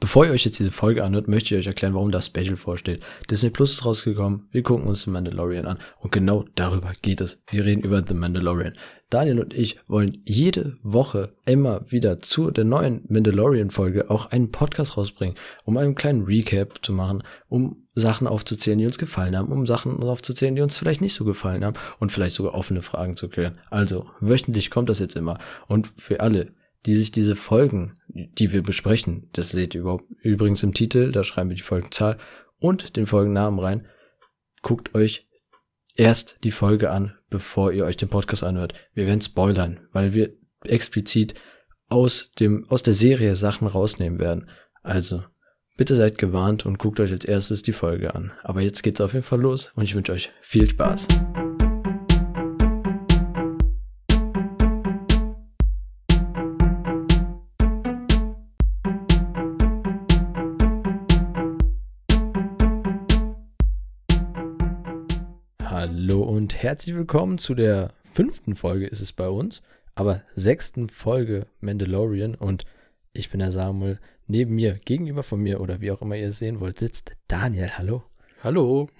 Bevor ihr euch jetzt diese Folge anhört, möchte ich euch erklären, warum das Special vorsteht. Disney Plus ist rausgekommen, wir gucken uns The Mandalorian an und genau darüber geht es. Wir reden über The Mandalorian. Daniel und ich wollen jede Woche immer wieder zu der neuen Mandalorian-Folge auch einen Podcast rausbringen, um einen kleinen Recap zu machen, um Sachen aufzuzählen, die uns gefallen haben, um Sachen aufzuzählen, die uns vielleicht nicht so gefallen haben und vielleicht sogar offene Fragen zu klären. Also, wöchentlich kommt das jetzt immer. Und für alle, die sich diese Folgen, die wir besprechen, das seht ihr überhaupt übrigens im Titel, da schreiben wir die Folgenzahl und den Folgennamen rein. Guckt euch erst die Folge an, bevor ihr euch den Podcast anhört. Wir werden spoilern, weil wir explizit aus dem, aus der Serie Sachen rausnehmen werden. Also, bitte seid gewarnt und guckt euch als erstes die Folge an. Aber jetzt geht's auf jeden Fall los und ich wünsche euch viel Spaß. Hallo und herzlich willkommen zu der fünften Folge ist es bei uns, aber sechsten Folge Mandalorian und ich bin der Samuel. Neben mir, gegenüber von mir oder wie auch immer ihr es sehen wollt, sitzt Daniel. Hallo. Hallo.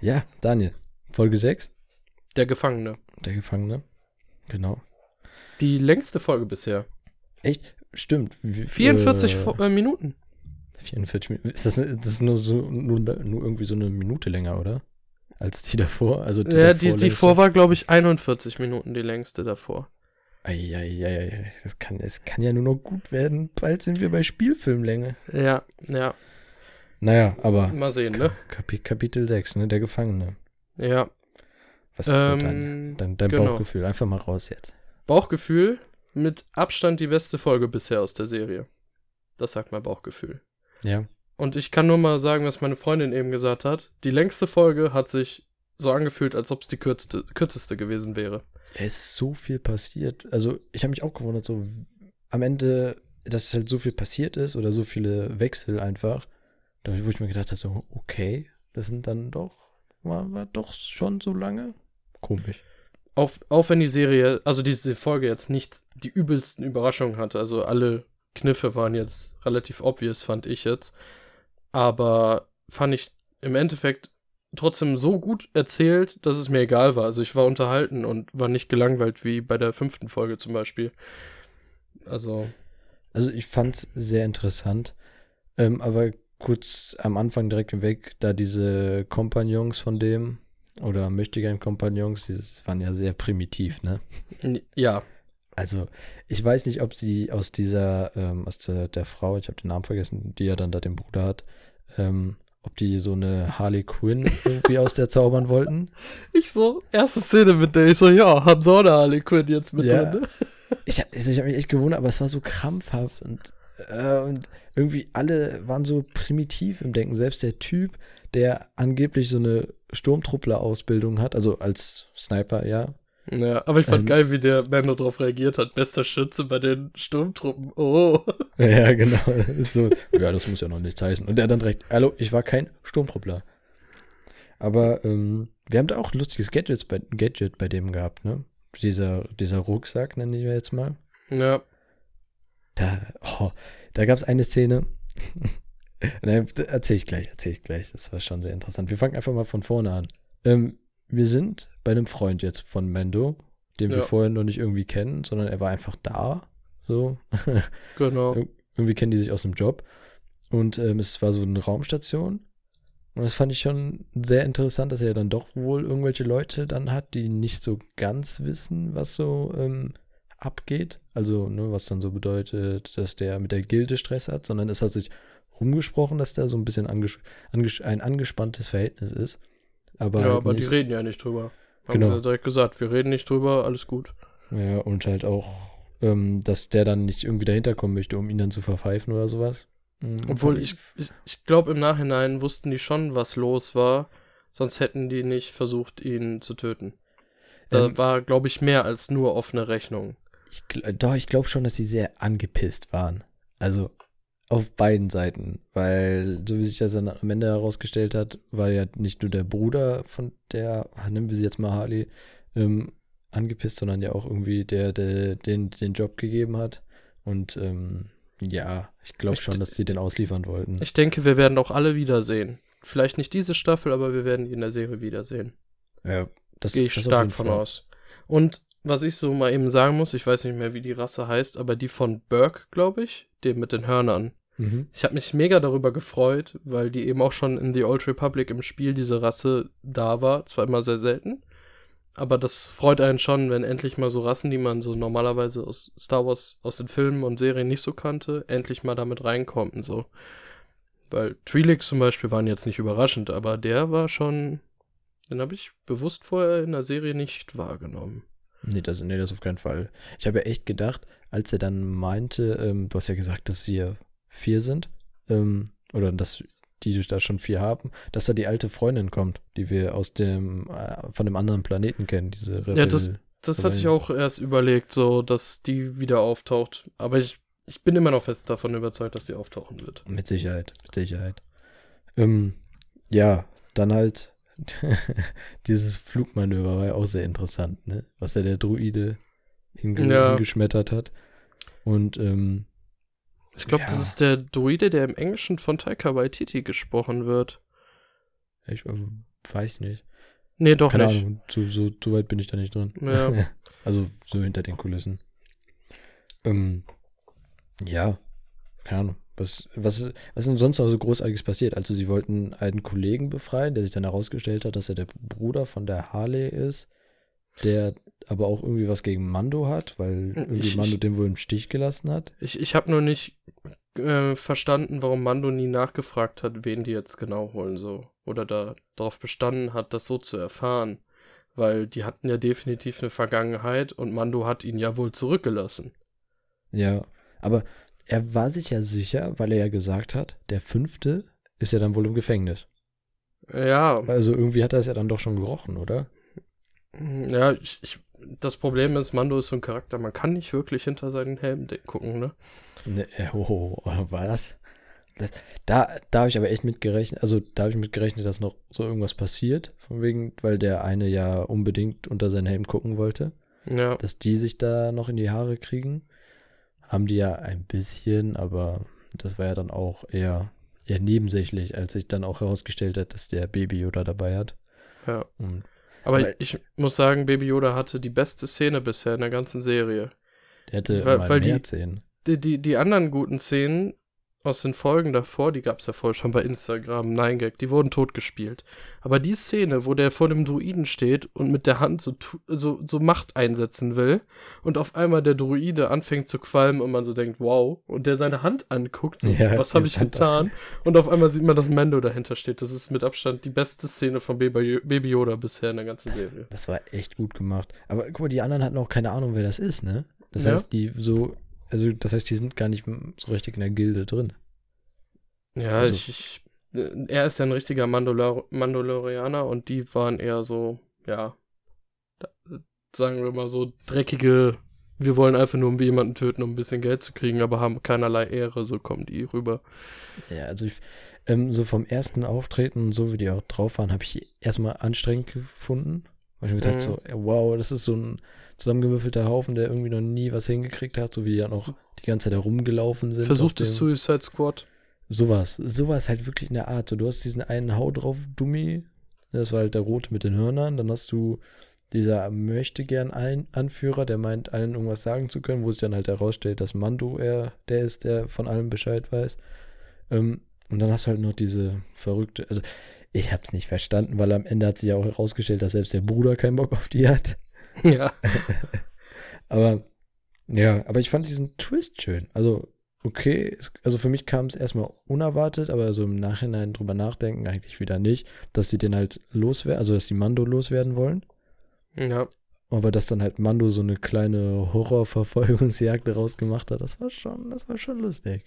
Ja, Daniel. Folge 6. Der Gefangene. Der Gefangene. Genau. Die längste Folge bisher. Echt? Stimmt. Wie, 44 äh, äh, Minuten. 44 Minuten. Ist das, das ist nur so nur, nur irgendwie so eine Minute länger, oder? Als die davor. Also die Ja, davor die, die vor war, glaube ich, 41 Minuten die längste davor. Eieieiei, das kann, es kann ja nur noch gut werden. Bald sind wir bei Spielfilmlänge. Ja, ja. Naja, aber Mal sehen, ne? Kapi Kapitel 6, ne? Der Gefangene. Ja. Was ist so dein, Ähm, dein, dein genau. Bauchgefühl? Einfach mal raus jetzt. Bauchgefühl mit Abstand die beste Folge bisher aus der Serie. Das sagt mein Bauchgefühl. Ja. Und ich kann nur mal sagen, was meine Freundin eben gesagt hat. Die längste Folge hat sich so angefühlt, als ob es die kürzeste, kürzeste gewesen wäre. Es ist so viel passiert. Also, ich habe mich auch gewundert, so am Ende, dass halt so viel passiert ist oder so viele Wechsel einfach. Da, wo ich mir gedacht habe, so, okay, das sind dann doch, war, war doch schon so lange. Komisch. Auch, auch wenn die Serie, also diese Folge jetzt nicht die übelsten Überraschungen hatte, also alle Kniffe waren jetzt relativ obvious, fand ich jetzt. Aber fand ich im Endeffekt trotzdem so gut erzählt, dass es mir egal war. Also ich war unterhalten und war nicht gelangweilt wie bei der fünften Folge zum Beispiel. Also, Also ich fand's sehr interessant. Ähm, aber kurz am Anfang direkt hinweg, da diese Kompagnons von dem, oder möchtegern Kompagnons, die waren ja sehr primitiv, ne? ja. Also, ich weiß nicht, ob sie aus dieser, ähm, aus der, der Frau, ich habe den Namen vergessen, die ja dann da den Bruder hat, ähm, ob die so eine Harley Quinn irgendwie aus der zaubern wollten. Ich so, erste Szene mit der, ich so, ja, haben sie auch eine Harley Quinn jetzt mit Ja. drin, ne? Ich habe ich hab mich echt gewundert, aber es war so krampfhaft und, äh, und irgendwie alle waren so primitiv im Denken. Selbst der Typ, der angeblich so eine Sturmtruppler-Ausbildung hat, also als Sniper, ja. Ja, aber ich fand Ähm. geil, wie der Mando darauf reagiert hat. Bester Schütze bei den Sturmtruppen. Oh. Ja, genau. So, ja, das muss ja noch nichts heißen. Und er dann direkt, hallo, ich war kein Sturmtruppler. Aber ähm, wir haben da auch ein lustiges Gadgets bei, Gadget bei dem gehabt, ne? Dieser, dieser Rucksack, nenne ich jetzt mal. Ja. Da, oh, da gab es eine Szene. ne, erzähl ich gleich, erzähl ich gleich. Das war schon sehr interessant. Wir fangen einfach mal von vorne an. Ähm, wir sind bei einem Freund jetzt von Mendo, den wir Ja. vorher noch nicht irgendwie kennen, sondern er war einfach da. So. Genau. Ir- Irgendwie kennen die sich aus dem Job. Und ähm, es war so eine Raumstation. Und das fand ich schon sehr interessant, dass er dann doch wohl irgendwelche Leute dann hat, die nicht so ganz wissen, was so ähm, abgeht. Also, ne, was dann so bedeutet, dass der mit der Gilde Stress hat, sondern es hat sich rumgesprochen, dass da so ein bisschen anges anges ein angespanntes Verhältnis ist. Aber, ja, halt aber die nicht- reden ja nicht drüber. Haben Genau. sie ja direkt gesagt, wir reden nicht drüber, alles gut. Ja, und halt auch, ähm, dass der dann nicht irgendwie dahinter kommen möchte, um ihn dann zu verpfeifen oder sowas. Mhm, Obwohl ich, ich, ich glaube, im Nachhinein wussten die schon, was los war. Sonst hätten die nicht versucht, ihn zu töten. Da Ähm, war, glaube ich, mehr als nur offene Rechnung. Ich, doch, ich glaube schon, dass sie sehr angepisst waren. Also auf beiden Seiten. Weil, so wie sich das dann am Ende herausgestellt hat, war ja nicht nur der Bruder von der, ah, nennen wir sie jetzt mal Harley, ähm, angepisst, sondern ja auch irgendwie der, der den, den Job gegeben hat. Und ähm, Ja, ich glaube schon, dass sie den ausliefern wollten. Ich denke, wir werden auch alle wiedersehen. Vielleicht nicht diese Staffel, aber wir werden ihn in der Serie wiedersehen. ja, das Gehe ich das stark von Fall. aus. Und was ich so mal eben sagen muss, ich weiß nicht mehr, wie die Rasse heißt, aber die von Burke, glaube ich, dem mit den Hörnern. Mhm. Ich habe mich mega darüber gefreut, weil die eben auch schon in The Old Republic im Spiel diese Rasse da war. Zwar immer sehr selten, aber das freut einen schon, wenn endlich mal so Rassen, die man so normalerweise aus Star Wars, aus den Filmen und Serien nicht so kannte, endlich mal damit reinkommen. So. Weil Twi'leks zum Beispiel waren jetzt nicht überraschend, aber der war schon. Den habe ich bewusst vorher in der Serie nicht wahrgenommen. Nee, das, nee, das auf keinen Fall. Ich habe ja echt gedacht, als er dann meinte, ähm, du hast ja gesagt, dass wir vier sind, ähm, oder dass die da schon vier haben, dass da die alte Freundin kommt, die wir aus dem, äh, von dem anderen Planeten kennen, diese Rebell. Ja, das- Das hatte ich auch erst überlegt, so, dass die wieder auftaucht. Aber ich, ich bin immer noch fest davon überzeugt, dass die auftauchen wird. Mit Sicherheit, mit Sicherheit. Ähm, ja, dann halt dieses Flugmanöver war ja auch sehr interessant, ne? Was da der Druide hinge Ja. hingeschmettert hat. Und ähm, Ich glaube, Ja. das ist der Druide, der im Englischen von Taika Waititi gesprochen wird. ich äh, weiß nicht. Nee, doch Keine nicht. Ahnung, so, so, so weit bin ich da nicht drin. Ja. also so hinter den Kulissen. Ähm, ja, keine Ahnung. Was, was, ist- was ist denn sonst noch so Großartiges passiert? Also sie wollten einen Kollegen befreien, der sich dann herausgestellt hat, dass er der Bruder von der Harley ist, der aber auch irgendwie was gegen Mando hat, weil irgendwie Ich- Mando den wohl im Stich gelassen hat. Ich, ich habe nur nicht äh, verstanden, warum Mando nie nachgefragt hat, wen die jetzt genau holen, so. Oder da darauf bestanden hat, das so zu erfahren. Weil die hatten ja definitiv eine Vergangenheit und Mando hat ihn ja wohl zurückgelassen. Ja, aber er war sich ja sicher, weil er ja gesagt hat, der fünfte ist ja dann wohl im Gefängnis. Ja, Also irgendwie hat er es ja dann doch schon gerochen, oder? Ja, ich, ich, das Problem ist, Mando ist so ein Charakter, man kann nicht wirklich hinter seinen Helm gucken, ne? Ne, äh, oh, was? Das, da da habe ich aber echt mit gerechnet, also da habe ich mit gerechnet, dass noch so irgendwas passiert, von wegen, weil der eine ja unbedingt unter seinen Helm gucken wollte, Ja, dass die sich da noch in die Haare kriegen. Haben die ja ein bisschen, aber das war ja dann auch eher, eher nebensächlich, als sich dann auch herausgestellt hat, dass der Baby Yoda dabei hat. ja. Und Aber Aber- ich, ich muss sagen, Baby Yoda hatte die beste Szene bisher in der ganzen Serie. der hätte Weil- weil die- mehr Zähnen. Die, die, die anderen guten Szenen aus den Folgen davor, die gab es ja vorher schon bei Instagram, 9gag, die wurden totgespielt. Aber die Szene, wo der vor dem Druiden steht und mit der Hand so, so, so Macht einsetzen will und auf einmal der Druide anfängt zu qualmen und man so denkt, wow, und der seine Hand anguckt, so, Ja, was habe ich getan? Und auf einmal sieht man, dass Mando dahinter steht. Das ist mit Abstand die beste Szene von Baby Baby Yoda bisher in der ganzen Das, Serie. das war echt gut gemacht. Aber guck mal, die anderen hatten auch keine Ahnung, wer das ist, ne? Das Ja. heißt, die so, also das heißt, die sind gar nicht so richtig in der Gilde drin. Ja, Also- ich, ich, er ist ja ein richtiger Mandalor Mandalorianer und die waren eher so, ja, sagen wir mal so dreckige, wir wollen einfach nur jemanden töten, um ein bisschen Geld zu kriegen, aber haben keinerlei Ehre, so kommen die rüber. Ja, also ich, ähm, so vom ersten Auftreten und so, wie die auch drauf waren, habe ich erstmal anstrengend gefunden. Weil ich mir gedacht Mhm. so, ey, wow, das ist so ein zusammengewürfelter Haufen, der irgendwie noch nie was hingekriegt hat, so wie die dann auch die ganze Zeit herumgelaufen sind. Versucht auf es dem- Suicide Squad. Sowas, sowas halt wirklich in der Art. So, du hast diesen einen Hau drauf Dummy, das war halt der rote mit den Hörnern. Dann hast du dieser möchte gern ein Anführer, der meint, allen irgendwas sagen zu können, wo sich dann halt herausstellt, dass Mando er der ist, der von allem Bescheid weiß. Ähm, und dann hast du halt noch diese verrückte, also ich hab's nicht verstanden, weil am Ende hat sich ja auch herausgestellt, dass selbst der Bruder keinen Bock auf die hat. ja. Aber ja, aber ich fand diesen Twist schön. Also, okay, es, also für mich kam es erstmal unerwartet, aber so im Nachhinein drüber nachdenken eigentlich wieder nicht, dass sie den halt loswerden, also dass die Mando loswerden wollen. Ja. Aber dass dann halt Mando so eine kleine Horrorverfolgungsjagd daraus gemacht hat, das war schon, das war schon lustig.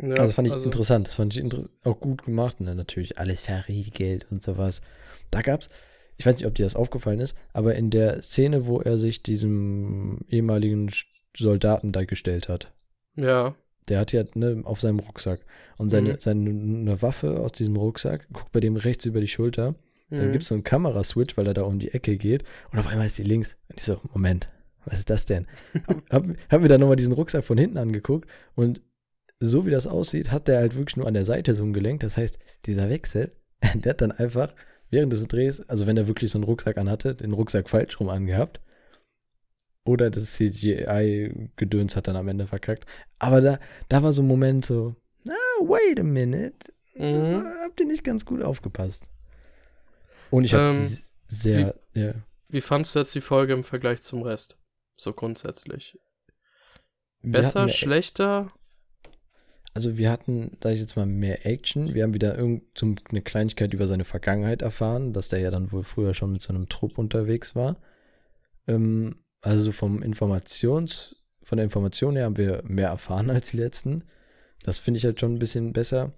Ja also das fand ich interessant, das fand ich auch gut gemacht. Ne? Natürlich alles verriegelt und sowas. Da gab's, ich weiß nicht, ob dir das aufgefallen ist, aber in der Szene, wo er sich diesem ehemaligen Soldaten da gestellt hat, Ja. der hat ja ne, auf seinem Rucksack und seine, Mhm. seine eine Waffe aus diesem Rucksack, guckt bei dem rechts über die Schulter, dann Mhm. gibt es so einen Kameraswitch, weil er da um die Ecke geht und auf einmal ist die links. Und ich so, Moment, Was ist das denn? hab, hab mir dann nochmal diesen Rucksack von hinten angeguckt und so wie das aussieht, hat der halt wirklich nur an der Seite so gelenkt. Das heißt, dieser Wechsel, der hat dann einfach während des Drehs, also wenn er wirklich so einen Rucksack anhatte, den Rucksack falsch rum angehabt. Oder das CGI-Gedöns hat dann am Ende verkackt. Aber da, da war so ein Moment so, ah, wait a minute. Mhm. Das, habt ihr nicht ganz gut aufgepasst. Und ich habe ähm, sehr, wie, ja. Wie fandst du jetzt die Folge im Vergleich zum Rest? So grundsätzlich. Besser, schlechter? Also wir hatten, sag ich jetzt mal, mehr Action. Wir haben wieder irgendeine Kleinigkeit über seine Vergangenheit erfahren, dass der ja dann wohl früher schon mit so einem Trupp unterwegs war. Ähm, also vom Informations, von der Information her haben wir mehr erfahren als die letzten. Das finde ich halt schon ein bisschen besser.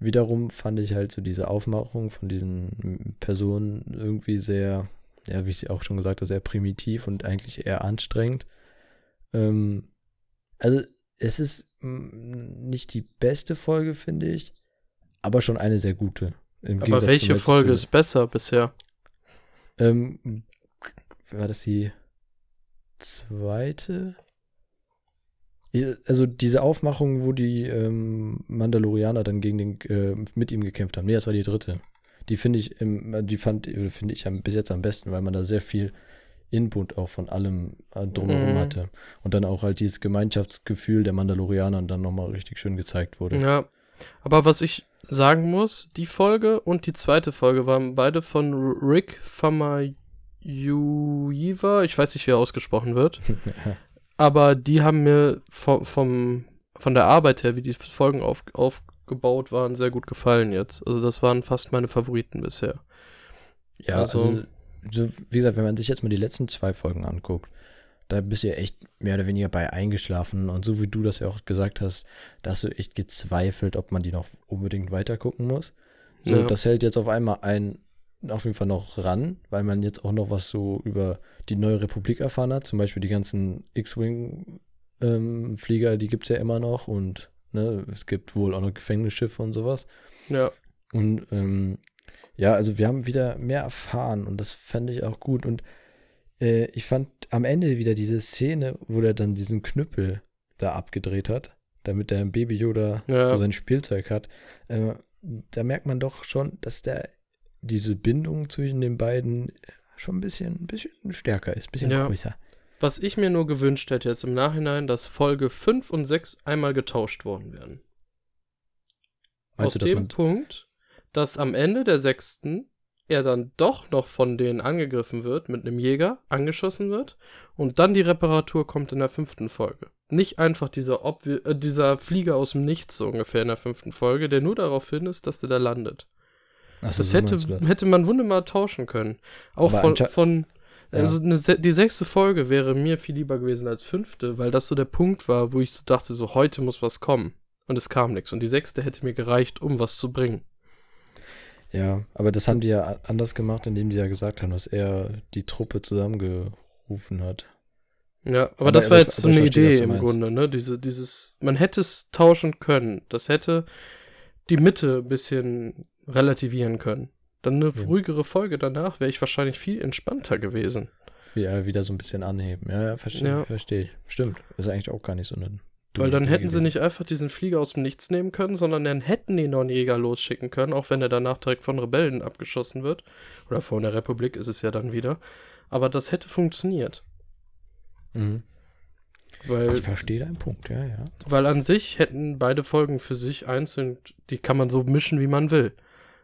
Wiederum fand ich halt so diese Aufmachung von diesen Personen irgendwie sehr, ja, wie ich auch schon gesagt habe, sehr primitiv und eigentlich eher anstrengend. Ähm, also es ist mm, nicht die beste Folge, finde ich, aber schon eine sehr gute. aber welche Folge ist besser bisher? Ähm, war das die zweite? Also diese Aufmachung, wo die ähm, Mandalorianer dann gegen den äh, mit ihm gekämpft haben. Nee, das war die dritte. Die finde ich, im, die fand, finde ich bis jetzt am besten, weil man da sehr viel Input auch von allem äh, drumherum mhm. hatte. Und dann auch halt dieses Gemeinschaftsgefühl der Mandalorianer dann nochmal richtig schön gezeigt wurde. Ja. Aber was ich sagen muss, die Folge und die zweite Folge waren beide von Rick Famayuiva. Ich weiß nicht, wie er ausgesprochen wird. Aber die haben mir vom, vom, von der Arbeit her, wie die Folgen auf, aufgebaut waren, sehr gut gefallen jetzt. Also das waren fast meine Favoriten bisher. Ja, also, also so, wie gesagt, wenn man sich jetzt mal die letzten zwei Folgen anguckt, da bist du ja echt mehr oder weniger bei eingeschlafen. Und so wie du das ja auch gesagt hast, da hast du echt gezweifelt, ob man die noch unbedingt weiter gucken muss. So, ja. das hält jetzt auf einmal ein, auf jeden Fall noch ran, weil man jetzt auch noch was so über die neue Republik erfahren hat. Zum Beispiel die ganzen X-Wing-Flieger, ähm, die gibt es ja immer noch und ne, es gibt wohl auch noch Gefängnisschiffe und sowas. Ja. Und ähm, ja, also wir haben wieder mehr erfahren und das fände ich auch gut. Und äh, ich fand am Ende wieder diese Szene, wo der dann diesen Knüppel da abgedreht hat, damit der Baby Yoda ja. so sein Spielzeug hat. Äh, da merkt man doch schon, dass der diese Bindung zwischen den beiden schon ein bisschen, ein bisschen stärker ist, ein bisschen ja. größer. Was ich mir nur gewünscht hätte jetzt im Nachhinein, dass Folge 5 und 6 einmal getauscht worden wären. Meinst Aus du, dem Punkt, dass am Ende der sechsten er dann doch noch von denen angegriffen wird mit einem Jäger, angeschossen wird und dann die Reparatur kommt in der fünften Folge. Nicht einfach dieser, Obvi äh, dieser Flieger aus dem Nichts so ungefähr in der fünften Folge, der nur darauf hin ist, dass der da landet. Ach, das so hätte, hätte man wunderbar tauschen können. Auch Aber von, von ja. also eine, die sechste Folge wäre mir viel lieber gewesen als fünfte, weil das so der Punkt war, wo ich so dachte, so heute muss was kommen. Und es kam nichts. Und die sechste hätte mir gereicht, um was zu bringen. Ja, aber das haben die ja anders gemacht, indem die ja gesagt haben, dass er die Truppe zusammengerufen hat. Ja, aber, aber das war jetzt so eine Idee im Grunde, ne? Diese, dieses, man hätte es tauschen können. Das hätte die Mitte ein bisschen relativieren können. Dann eine ja. ruhigere Folge danach wäre ich wahrscheinlich viel entspannter gewesen. Ja, wieder so ein bisschen anheben. Ja, ja, verstehe ja. versteh ich. Stimmt. Ist eigentlich auch gar nicht so ein weil dann hätten sie nicht einfach diesen Flieger aus dem Nichts nehmen können, sondern dann hätten die noch einen Jäger losschicken können, auch wenn er danach direkt von Rebellen abgeschossen wird. Oder von der Republik ist es ja dann wieder. Aber das hätte funktioniert. Mhm. Weil, ich verstehe deinen Punkt, ja, ja. Weil an sich hätten beide Folgen für sich einzeln, die kann man so mischen, wie man will.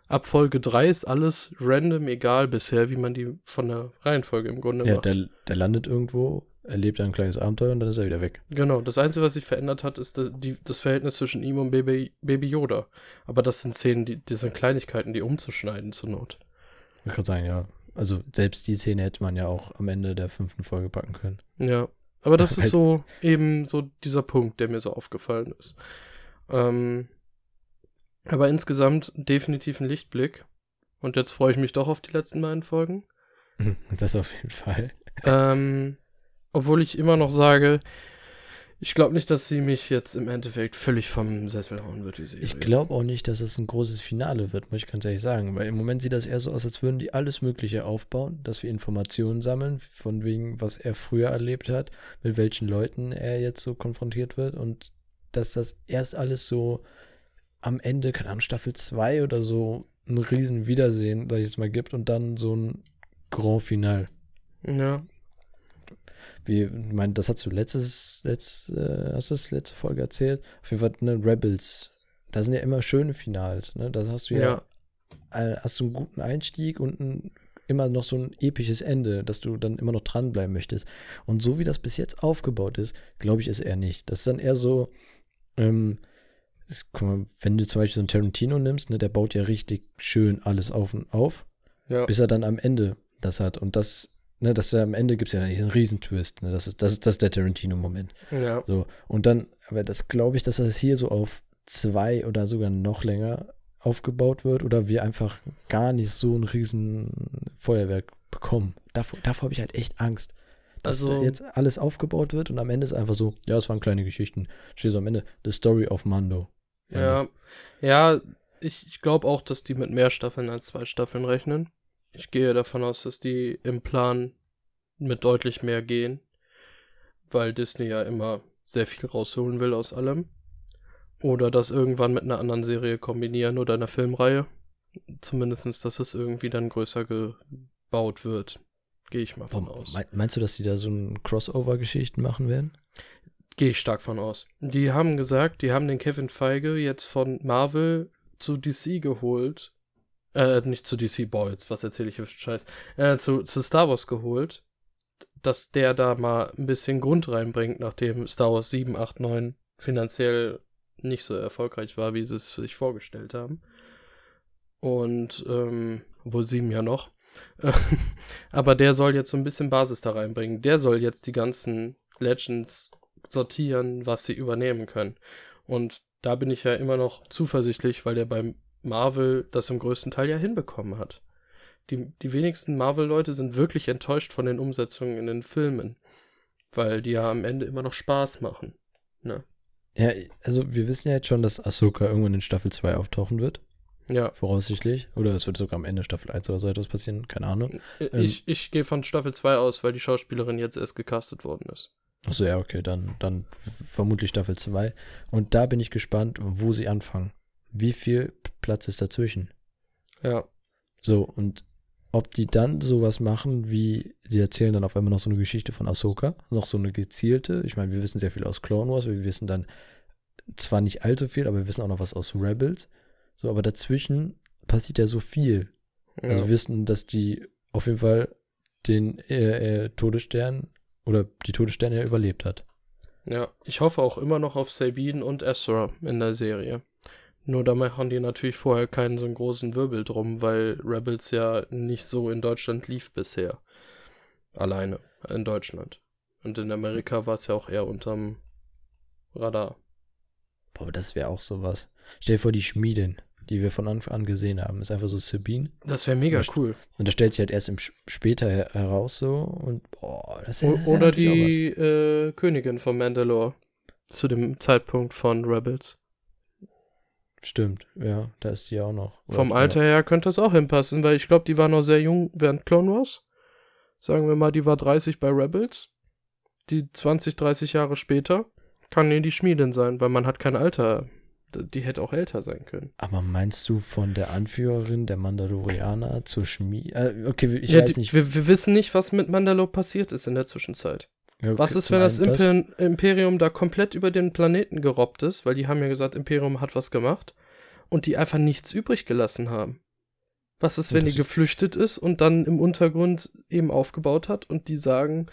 Ab Folge 3 ist alles random egal bisher, wie man die von der Reihenfolge im Grunde ja, macht. Ja, der, der landet irgendwo erlebt ein kleines Abenteuer und dann ist er wieder weg. Genau, das Einzige, was sich verändert hat, ist das, die, das Verhältnis zwischen ihm und Baby, Baby Yoda. Aber das sind Szenen, die, die sind Kleinigkeiten, die umzuschneiden zur Not. Ich kann sagen, ja. Also selbst die Szene hätte man ja auch am Ende der fünften Folge packen können. Ja, aber das ist so eben so dieser Punkt, der mir so aufgefallen ist. Ähm, aber insgesamt definitiv ein Lichtblick. Und jetzt freue ich mich doch auf die letzten beiden Folgen. Das auf jeden Fall. Ähm, obwohl ich immer noch sage, Ich glaube nicht, dass sie mich jetzt im Endeffekt völlig vom Sessel hauen wird, die Serie. Ich glaube auch nicht, dass es ein großes Finale wird, muss ich ganz ehrlich sagen. Weil im Moment sieht das eher so aus, als würden die alles Mögliche aufbauen, dass wir Informationen sammeln, von wegen, was er früher erlebt hat, mit welchen Leuten er jetzt so konfrontiert wird und dass das erst alles so am Ende, keine Ahnung, Staffel 2 oder so ein riesen Wiedersehen, sag ich jetzt mal, gibt und dann so ein Grand Final. Ja. Wie, ich meine, das hast du letztes, letzt, äh, hast du das letzte Folge erzählt? Auf jeden Fall, ne, Rebels. Da sind ja immer schöne Finals, ne? Da hast du ja, Ja. äh, hast du einen guten Einstieg und ein, immer noch so ein episches Ende, dass du dann immer noch dranbleiben möchtest. Und so wie das bis jetzt aufgebaut ist, glaube ich es eher nicht. Das ist dann eher so, ähm, guck mal, wenn du zum Beispiel so einen Tarantino nimmst, ne, der baut ja richtig schön alles auf und auf Ja. bis er dann am Ende das hat. Und das, ne, dass am Ende gibt es ja nicht einen Riesentwist. Ne? Das, ist, das, ist, das ist der Tarantino-Moment. Ja. So. Und dann, aber das glaube ich, dass das hier so auf zwei oder sogar noch länger aufgebaut wird oder wir einfach gar nicht so ein riesen Feuerwerk bekommen. Davor, davor habe ich halt echt Angst. Dass Also- jetzt alles aufgebaut wird und am Ende ist einfach so, ja, es waren kleine Geschichten. Steht so am Ende, The Story of Mando. Ja, ja, ich, ich glaube auch, dass die mit mehr Staffeln als zwei Staffeln rechnen. Ich gehe davon aus, dass die im Plan mit deutlich mehr gehen, weil Disney ja immer sehr viel rausholen will aus allem. Oder das irgendwann mit einer anderen Serie kombinieren oder einer Filmreihe. Zumindest, dass es irgendwie dann größer gebaut wird. Gehe ich mal von Warum- aus. mei- Meinst du, dass die da so ein Crossover-Geschichten machen werden? Gehe ich stark von aus. Die haben gesagt, die haben den Kevin Feige jetzt von Marvel zu DC geholt. Äh, nicht zu DC Boys, was erzähle ich für Scheiß. Äh, zu, zu Star Wars geholt. Dass der da mal ein bisschen Grund reinbringt, nachdem Star Wars 7, 8, 9 finanziell nicht so erfolgreich war, wie sie es sich vorgestellt haben. Und, ähm, obwohl 7 ja noch. Aber der soll jetzt so ein bisschen Basis da reinbringen. Der soll jetzt die ganzen Legends sortieren, was sie übernehmen können. Und da bin ich ja immer noch zuversichtlich, weil der beim Marvel das im größten Teil ja hinbekommen hat. Die, die wenigsten Marvel-Leute sind wirklich enttäuscht von den Umsetzungen in den Filmen, weil die ja am Ende immer noch Spaß machen. Ne? Ja, also wir wissen ja jetzt schon, dass Ahsoka irgendwann in Staffel 2 auftauchen wird, Ja, voraussichtlich. Oder es wird sogar am Ende Staffel 1 oder so etwas passieren, keine Ahnung. ich, ich gehe von Staffel 2 aus, weil die Schauspielerin jetzt erst gecastet worden ist. Achso, ja, okay, dann, dann vermutlich Staffel 2. Und da bin ich gespannt, wo sie anfangen. Wie viel Platz ist dazwischen? Ja, So, und ob die dann sowas machen, wie, die erzählen dann auf einmal noch so eine Geschichte von Ahsoka, noch so eine gezielte. Ich meine, wir wissen sehr viel aus Clone Wars, wir wissen dann zwar nicht allzu viel, aber wir wissen auch noch was aus Rebels. So, aber dazwischen passiert ja so viel. ja. Also wir wissen, dass die auf jeden Fall den äh, äh, Todesstern oder die Todessterne ja überlebt hat. Ja, ich hoffe auch immer noch auf Sabine und Ezra in der Serie. Nur da machen die natürlich vorher keinen so einen großen Wirbel drum, weil Rebels ja nicht so in Deutschland lief bisher. Alleine in Deutschland. Und in Amerika war es ja auch eher unterm Radar. Boah, aber das wäre auch sowas. Stell dir vor, die Schmiedin, die wir von Anfang an gesehen haben, ist einfach so Sabine. Das wäre mega Echt? cool. Und das stellt sich halt erst im, später her heraus so und boah, das ist oder die äh, Königin von Mandalore. Zu dem Zeitpunkt von Rebels. Stimmt, ja, da ist sie auch noch. Oder- Vom Alter her könnte das auch hinpassen, weil ich glaube, die war noch sehr jung während Clone Wars. Sagen wir mal, die war 30 bei Rebels. Die 20, 30 Jahre später kann die die Schmiedin sein, weil man hat kein Alter. Die hätte auch älter sein können. Aber meinst du von der Anführerin der Mandalorianer zur Schmied? Äh, okay, ich ja, weiß die, nicht. Wir, wir wissen nicht, was mit Mandalore passiert ist in der Zwischenzeit. Ja, okay, Was ist, wenn das, Imper Imperium da komplett über den Planeten gerobbt ist? Weil die haben ja gesagt, Imperium hat was gemacht. Und die einfach nichts übrig gelassen haben. Was ist, wenn die geflüchtet ist und dann im Untergrund eben aufgebaut hat und die sagen,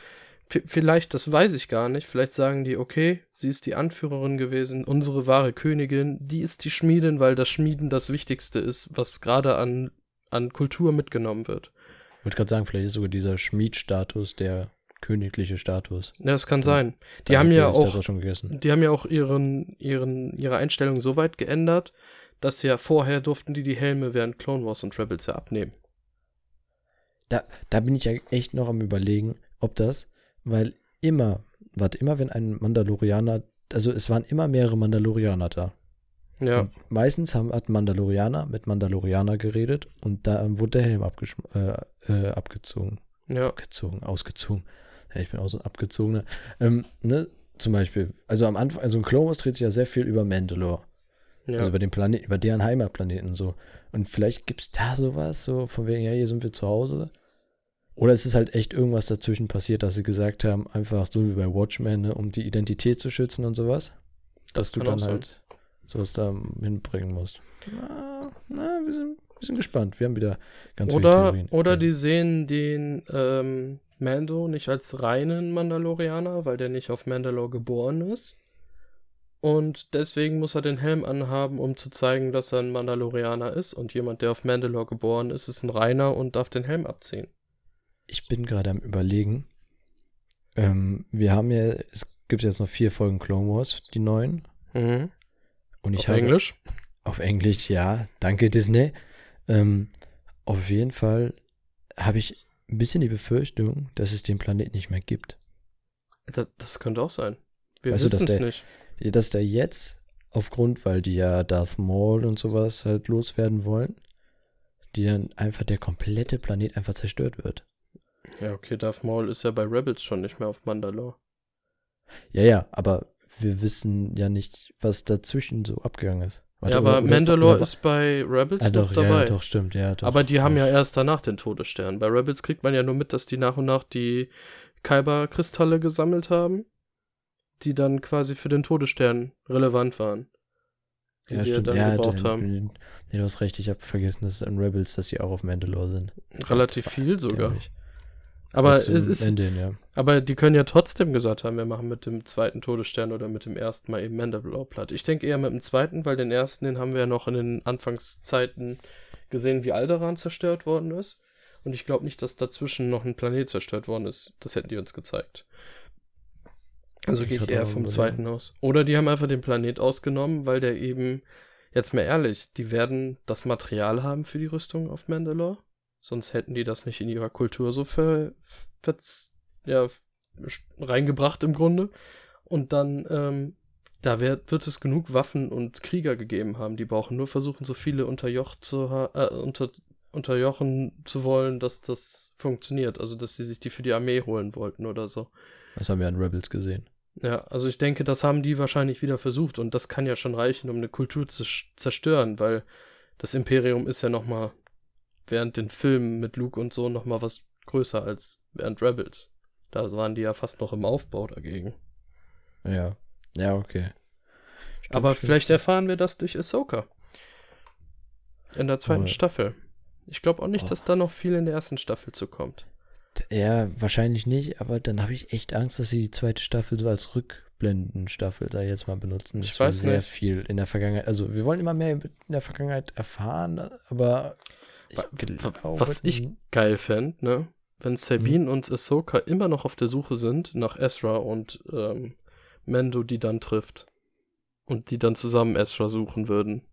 vielleicht, das weiß ich gar nicht, vielleicht sagen die, okay, sie ist die Anführerin gewesen, unsere wahre Königin, die ist die Schmiedin, weil das Schmieden das Wichtigste ist, was gerade an, an Kultur mitgenommen wird. Ich wollte gerade sagen, vielleicht ist sogar dieser Schmiedstatus der königliche Status. Ja, das kann Ja. sein. Die Da haben ja auch gegessen. Die haben ja auch ihren, ihren, ihre Einstellung so weit geändert, dass ja vorher durften die die Helme während Clone Wars und Rebels ja abnehmen. Da, da bin ich ja echt noch am überlegen, ob das, weil immer, warte, immer wenn ein Mandalorianer, also es waren immer mehrere Mandalorianer da. Ja. Und meistens haben, hat Mandalorianer mit Mandalorianer geredet und da wurde der Helm äh, äh, abgezogen. Ja. Abgezogen, ausgezogen. Ja, ich bin auch so ein abgezogener. Ähm, ne, zum Beispiel, also am Anfang, also in Clone Wars dreht sich ja sehr viel über Mandalore. Ja. Also über den Planeten, über deren Heimatplaneten so. Und vielleicht gibt es da sowas, so von wegen, ja, hier sind wir zu Hause. Oder es ist halt echt irgendwas dazwischen passiert, dass sie gesagt haben, einfach so wie bei Watchmen, ne, um die Identität zu schützen und sowas. Dass du kann auch dann sein. halt sowas da hinbringen musst. Na, na wir, sind, wir sind gespannt. Wir haben wieder ganz viele Oder, Theorien. oder Ja. die sehen den ähm, Mando nicht als reinen Mandalorianer, weil der nicht auf Mandalore geboren ist. Und deswegen muss er den Helm anhaben, um zu zeigen, dass er ein Mandalorianer ist. Und jemand, der auf Mandalore geboren ist, ist ein reiner und darf den Helm abziehen. Ich bin gerade am überlegen. Ähm, wir haben ja, es gibt jetzt noch vier Folgen Clone Wars, die neuen. Mhm. Und ich auf habe Englisch? Auf Englisch, ja. Danke, Disney. Ähm, auf jeden Fall habe ich ein bisschen die Befürchtung, dass es den Planeten nicht mehr gibt. Das, das könnte auch sein. Wir Weißt wissen es der- nicht. Dass da jetzt, aufgrund, weil die ja Darth Maul und sowas halt loswerden wollen, die dann einfach der komplette Planet einfach zerstört wird. Ja, okay, Darth Maul ist ja bei Rebels schon nicht mehr auf Mandalore. Ja, ja, aber wir wissen ja nicht, was dazwischen so abgegangen ist. Warte, ja, aber oder- Mandalore oder- ist bei Rebels ah, noch doch, dabei. Ja, doch, stimmt, ja, doch. Aber die haben ja erst danach den Todesstern. Bei Rebels kriegt man ja nur mit, dass die nach und nach die Kyber-Kristalle gesammelt haben, die dann quasi für den Todesstern relevant waren. Die ja, sie stimmt, ja dann ja, gebraucht dann- haben. Nee, du hast recht, ich habe vergessen, dass in Rebels, dass sie auch auf Mandalore sind. Relativ viel sogar. glaub ich. Aber es ist, hin, ja. aber die können ja trotzdem gesagt haben, wir machen mit dem zweiten Todesstern oder mit dem ersten mal eben Mandalore platt. Ich denke eher mit dem zweiten, weil den ersten, den haben wir ja noch in den Anfangszeiten gesehen, wie Alderaan zerstört worden ist. Und ich glaube nicht, dass dazwischen noch ein Planet zerstört worden ist. Das hätten die uns gezeigt. Also gehe ich eher vom überlegen. zweiten aus. Oder die haben einfach den Planet ausgenommen, weil der eben, jetzt mal ehrlich, die werden das Material haben für die Rüstung auf Mandalore. Sonst hätten die das nicht in ihrer Kultur so ver, ver, ja, reingebracht im Grunde. Und dann, ähm, da wird, wird es genug Waffen und Krieger gegeben haben. Die brauchen nur versuchen, so viele unterjocht zu äh, unter, unterjochen zu wollen, dass das funktioniert. Also, dass sie sich die für die Armee holen wollten oder so. Das haben wir an Rebels gesehen. Ja, also ich denke, das haben die wahrscheinlich wieder versucht und das kann ja schon reichen, um eine Kultur zu zerstören, weil das Imperium ist ja noch mal während den Filmen mit Luke und so noch mal was größer als während Rebels. Da waren die ja fast noch im Aufbau dagegen. Ja. Ja, okay. Stimmt, Aber stimmt, vielleicht stimmt. erfahren wir das durch Ahsoka. In der zweiten Aber- Staffel. Ich glaube auch nicht, Oh. dass da noch viel in der ersten Staffel zukommt. Ja, wahrscheinlich nicht, aber dann habe ich echt Angst, dass sie die zweite Staffel so als Rückblendenstaffel da jetzt mal benutzen. Ich Das war weiß sehr nicht. viel in der Vergangenheit. Also wir wollen immer mehr in der Vergangenheit erfahren, aber ich Was ich geil fände, ne? Wenn Sabine und Ahsoka immer noch auf der Suche sind nach Ezra und ähm, Mendo die dann trifft. Und die dann zusammen Ezra suchen würden.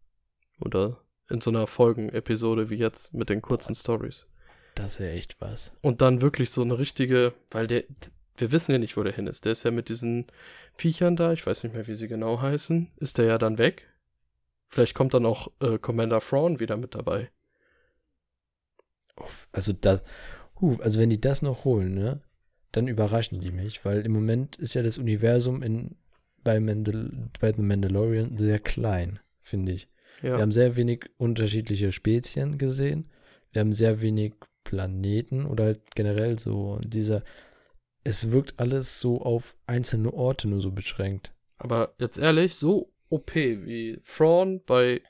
Oder in so einer Folgenepisode wie jetzt mit den kurzen Stories. das wäre echt was. Und dann wirklich so eine richtige, weil der, wir wissen ja nicht, wo der hin ist. Der ist ja mit diesen Viechern da, ich weiß nicht mehr, wie sie genau heißen, ist der ja dann weg. Vielleicht kommt dann auch äh, Commander Thrawn wieder mit dabei. Also das, huh, also wenn die das noch holen, ne, dann überraschen die mich, weil im Moment ist ja das Universum in bei, Mandal bei The Mandalorian sehr klein, finde ich. Ja. Wir haben sehr wenig unterschiedliche Spezien gesehen. Wir haben sehr wenig Planeten oder halt generell so dieser. Es wirkt alles so auf einzelne Orte nur so beschränkt. Aber jetzt ehrlich, so OP wie Thrawn bei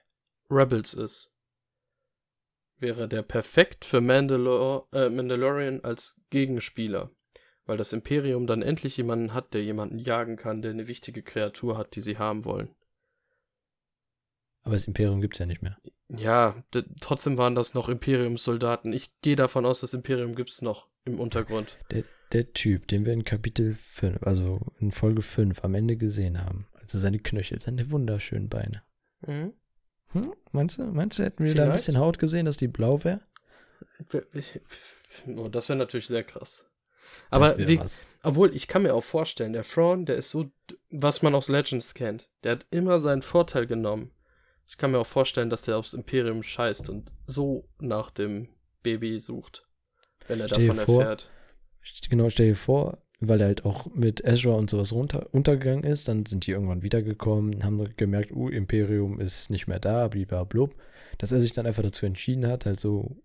Rebels ist, wäre der perfekt für Mandalor äh, Mandalorian als Gegenspieler. Weil das Imperium dann endlich jemanden hat, der jemanden jagen kann, der eine wichtige Kreatur hat, die sie haben wollen. Aber das Imperium gibt es ja nicht mehr. Ja, trotzdem waren das noch Imperiumssoldaten. Ich gehe davon aus, das Imperium gibt's noch im Untergrund. Der, der Typ, den wir in Kapitel 5, also in Folge 5 am Ende gesehen haben, also seine Knöchel, seine wunderschönen Beine. Mhm. Hm? Meinst du, meinst du, hätten wir da ein Vielleicht. bisschen Haut gesehen, dass die blau wäre? Ich- Oh, das wäre natürlich sehr krass. Aber wie, obwohl, ich kann mir auch vorstellen, der Thrawn, der ist so, was man aus Legends kennt. Der hat immer seinen Vorteil genommen. Ich kann mir auch vorstellen, dass der aufs Imperium scheißt und so nach dem Baby sucht. Wenn er Stell davon vor, erfährt. Genau, stell dir vor, weil er halt auch mit Ezra und sowas runter, untergegangen ist, dann sind die irgendwann wiedergekommen, haben gemerkt, uh, Imperium ist nicht mehr da, blub, dass er sich dann einfach dazu entschieden hat, halt so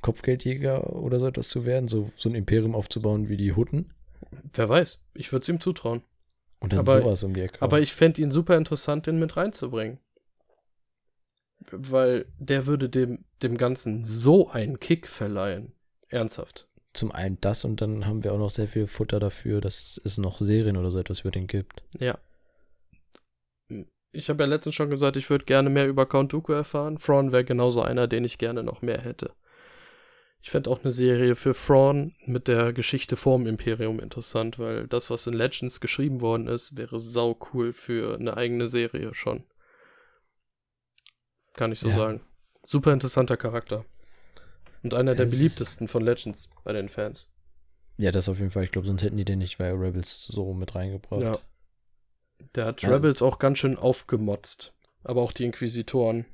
Kopfgeldjäger oder so etwas zu werden, so, so ein Imperium aufzubauen wie die Hutten Wer weiß. Ich würde es ihm zutrauen. und dann Aber- sowas um die Ecke. Aber ich fände ihn super interessant, den mit reinzubringen. Weil der würde dem, dem Ganzen so einen Kick verleihen. Ernsthaft. Zum einen das und dann haben wir auch noch sehr viel Futter dafür, dass es noch Serien oder so etwas über den gibt. Ja. Ich habe ja letztens schon gesagt, ich würde gerne mehr über Count Dooku erfahren. Thrawn wäre genauso einer, den ich gerne noch mehr hätte. Ich fände auch eine Serie für Thrawn mit der Geschichte vorm Imperium interessant, weil das, was in Legends geschrieben worden ist, wäre sau cool für eine eigene Serie schon. Kann ich so Ja. sagen. Super interessanter Charakter. Und einer der Es beliebtesten von Legends bei den Fans. Ja, das auf jeden Fall. Ich glaube, sonst hätten die den nicht bei Rebels so mit reingebracht. Ja. Der hat Ja, Rebels auch ganz schön aufgemotzt. Aber auch die Inquisitoren.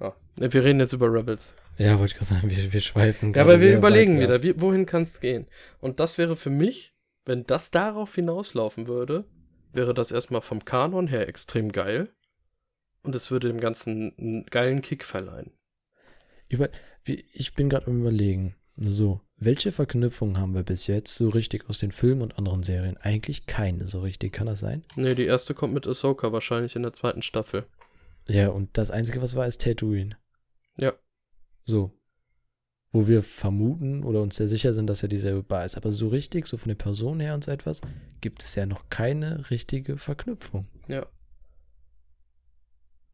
Ja. Ne, Wir reden jetzt über Rebels. Ja, wollte ich gerade sagen, wir, wir schweifen. Ja, aber wir überlegen weit wieder, wie, wohin kann es gehen? Und das wäre für mich, wenn das darauf hinauslaufen würde, wäre das erstmal vom Kanon her extrem geil. Und es würde dem Ganzen einen geilen Kick verleihen. Über, ich bin gerade am überlegen. So, welche Verknüpfungen haben wir bis jetzt so richtig aus den Filmen und anderen Serien? Eigentlich keine so richtig. Kann das sein? Ne, die erste kommt mit Ahsoka wahrscheinlich in der zweiten Staffel. Ja, und das Einzige, was war, ist Tatooine. Ja. So. Wo wir vermuten oder uns sehr sicher sind, dass er dieselbe Bar ist. Aber so richtig, so von der Person her und so etwas, gibt es ja noch keine richtige Verknüpfung. Ja.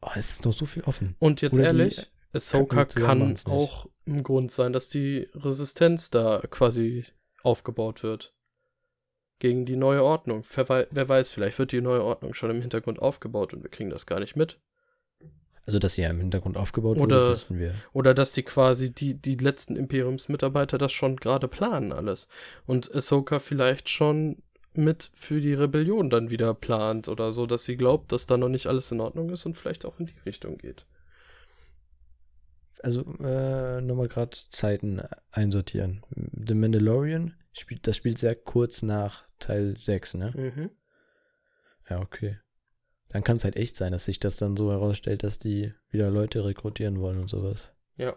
Oh, es ist noch so viel offen. Und jetzt Oder ehrlich, Ahsoka kann auch ein Grund sein, dass die Resistenz da quasi aufgebaut wird. Gegen die neue Ordnung. Wer, wer weiß, vielleicht wird die neue Ordnung schon im Hintergrund aufgebaut und wir kriegen das gar nicht mit. Also, dass sie ja im Hintergrund aufgebaut Oder- wurde, wissen wir. Oder dass die quasi die, die letzten Imperiumsmitarbeiter das schon gerade planen alles. Und Ahsoka vielleicht schon mit für die Rebellion dann wieder plant oder so, dass sie glaubt, dass da noch nicht alles in Ordnung ist und vielleicht auch in die Richtung geht. Also, äh, nochmal gerade Zeiten einsortieren. The Mandalorian, spielt, das spielt sehr kurz nach Teil 6, ne? Mhm. Ja, okay. Dann kann es halt echt sein, dass sich das dann so herausstellt, dass die wieder Leute rekrutieren wollen und sowas. Ja.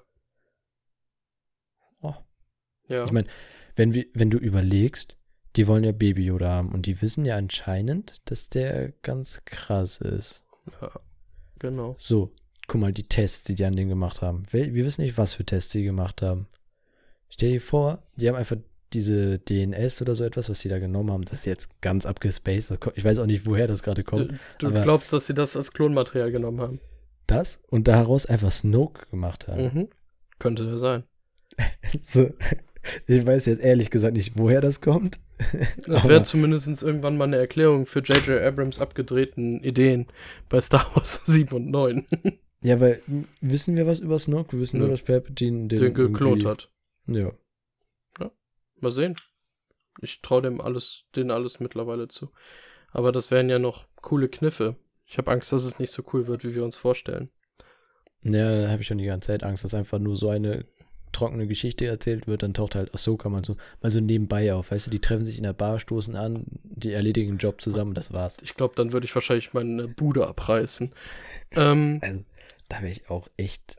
Oh. Ja. Ich meine, wenn, wir, wenn du überlegst, die wollen ja Baby Yoda haben und die wissen ja anscheinend, dass der ganz krass ist. ja. Genau. So, guck mal, die Tests, die die an dem gemacht haben. Wel- Wir wissen nicht, was für Tests die gemacht haben. Stell dir vor, die haben einfach diese DNS oder so etwas, was sie da genommen haben, das ist jetzt ganz abgespaced. Ich weiß auch nicht, woher das gerade kommt. Du, du glaubst, dass sie das als Klonmaterial genommen haben? Das und daraus einfach Snoke gemacht haben. Mhm. Könnte ja sein. So, ich weiß jetzt ehrlich gesagt nicht, woher das kommt. Das wäre zumindest irgendwann mal eine Erklärung für J.J. Abrams abgedrehten Ideen bei Star Wars 7 und 9, Ja, weil wissen wir was über Snoke? Wir wissen nur, dass Palpatine den, den geklont hat. Ja. Mal sehen. Ich traue dem alles, denen alles mittlerweile zu. Aber das wären ja noch coole Kniffe. Ich habe Angst, dass es nicht so cool wird, wie wir uns vorstellen. Ja, da habe ich schon die ganze Zeit Angst, dass einfach nur so eine trockene Geschichte erzählt wird, dann taucht halt Ahsoka mal so, mal so nebenbei auf. Weißt du, die treffen sich in der Bar, stoßen an, die erledigen den Job zusammen das war's. Ich glaube, dann würde ich wahrscheinlich meine Bude abreißen. Ähm, Also, da wäre ich auch echt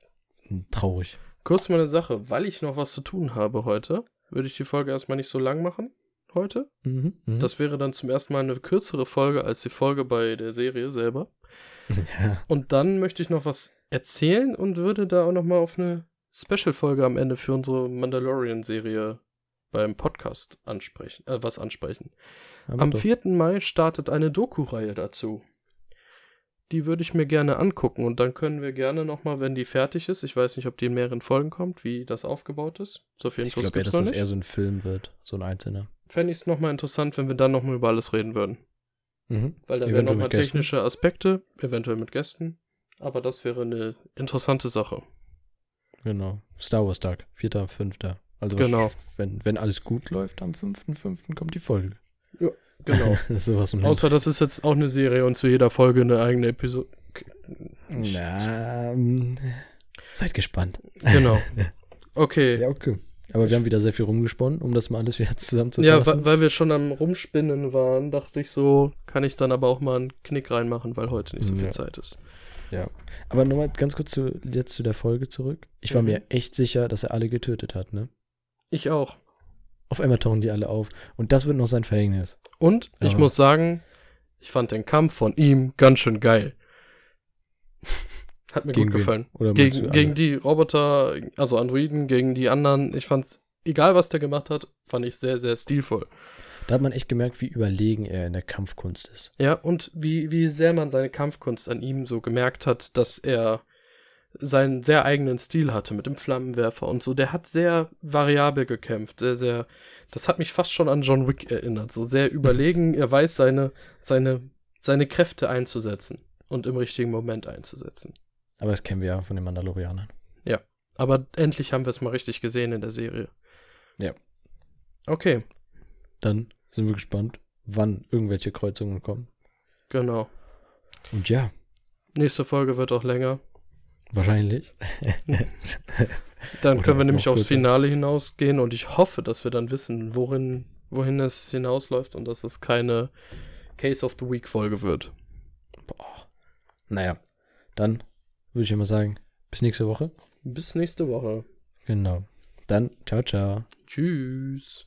traurig. kurz mal eine Sache. Weil ich noch was zu tun habe heute, würde ich die Folge erstmal nicht so lang machen. Heute. Mhm, mhm. Das wäre dann zum ersten Mal eine kürzere Folge als die Folge bei der Serie selber. ja. Und dann möchte ich noch was erzählen und würde da auch noch mal auf eine Special-Folge am Ende für unsere Mandalorian-Serie beim Podcast ansprechen, äh, was ansprechen. Aber Am doch. 4. Mai startet eine Doku-Reihe dazu. Die würde ich mir gerne angucken und dann können wir gerne noch mal, wenn die fertig ist, ich weiß nicht, ob die in mehreren Folgen kommt, wie das aufgebaut ist. So viel Ich glaube ja, dass das nicht. eher so ein Film wird, so ein einzelner. Fände ich es noch mal interessant, wenn wir dann noch mal über alles reden würden. Mhm. Weil da wären nochmal Gästen. technische Aspekte, eventuell mit Gästen. Aber das wäre eine interessante Sache. Genau. Star Wars Tag, 4., 5. Also was- Genau. wenn, wenn alles gut läuft, am 5.5. kommt die Folge. Genau. Sowas um Außer das ist jetzt auch eine Serie und zu jeder Folge eine eigene Episode. Na, ähm, seid gespannt. Genau. Okay. Ja, okay. Aber wir haben wieder sehr viel rumgesponnen, um das mal alles wieder Ja, zusammenzufassen. wa- weil wir schon am Rumspinnen waren, dachte ich so, kann ich dann aber auch mal einen Knick reinmachen, weil heute nicht so viel Ja. Zeit ist. ja. Aber nochmal ganz kurz zu, jetzt zu der Folge zurück. Ich war Mhm. mir echt sicher, dass er alle getötet hat, ne? Ich auch. Auf einmal tauchen die alle auf. Und das wird noch sein Verhängnis. Und ich muss sagen, ich fand den Kampf von ihm ganz schön geil. Hat mir Gegen gut gefallen. Gegen, gegen die Roboter, also Androiden, gegen die anderen. Ich fand's, egal was der gemacht hat, fand ich sehr, sehr stilvoll. Da hat man echt gemerkt, wie überlegen er in der Kampfkunst ist. Ja, und wie, wie sehr man seine Kampfkunst an ihm so gemerkt hat, dass er seinen sehr eigenen Stil hatte mit dem Flammenwerfer und so. Der hat sehr variabel gekämpft, sehr, sehr. Das hat mich fast schon an John Wick erinnert. So sehr überlegen, er weiß seine, seine, seine Kräfte einzusetzen und im richtigen Moment einzusetzen. Aber das kennen wir ja von den Mandalorianern. Aber endlich haben wir es mal richtig gesehen in der Serie. Ja. Okay, Dann sind wir gespannt, wann irgendwelche Kreuzungen kommen. genau. Und ja, Nächste Folge wird auch länger. Wahrscheinlich. Dann können wir nämlich aufs. Finale hinausgehen und ich hoffe, dass wir dann wissen, worin, wohin es hinausläuft und dass es keine Case of the Week Folge wird. Boah. Naja, dann würde ich immer sagen, bis nächste Woche. Bis nächste Woche. Genau. Dann, ciao, ciao. Tschüss.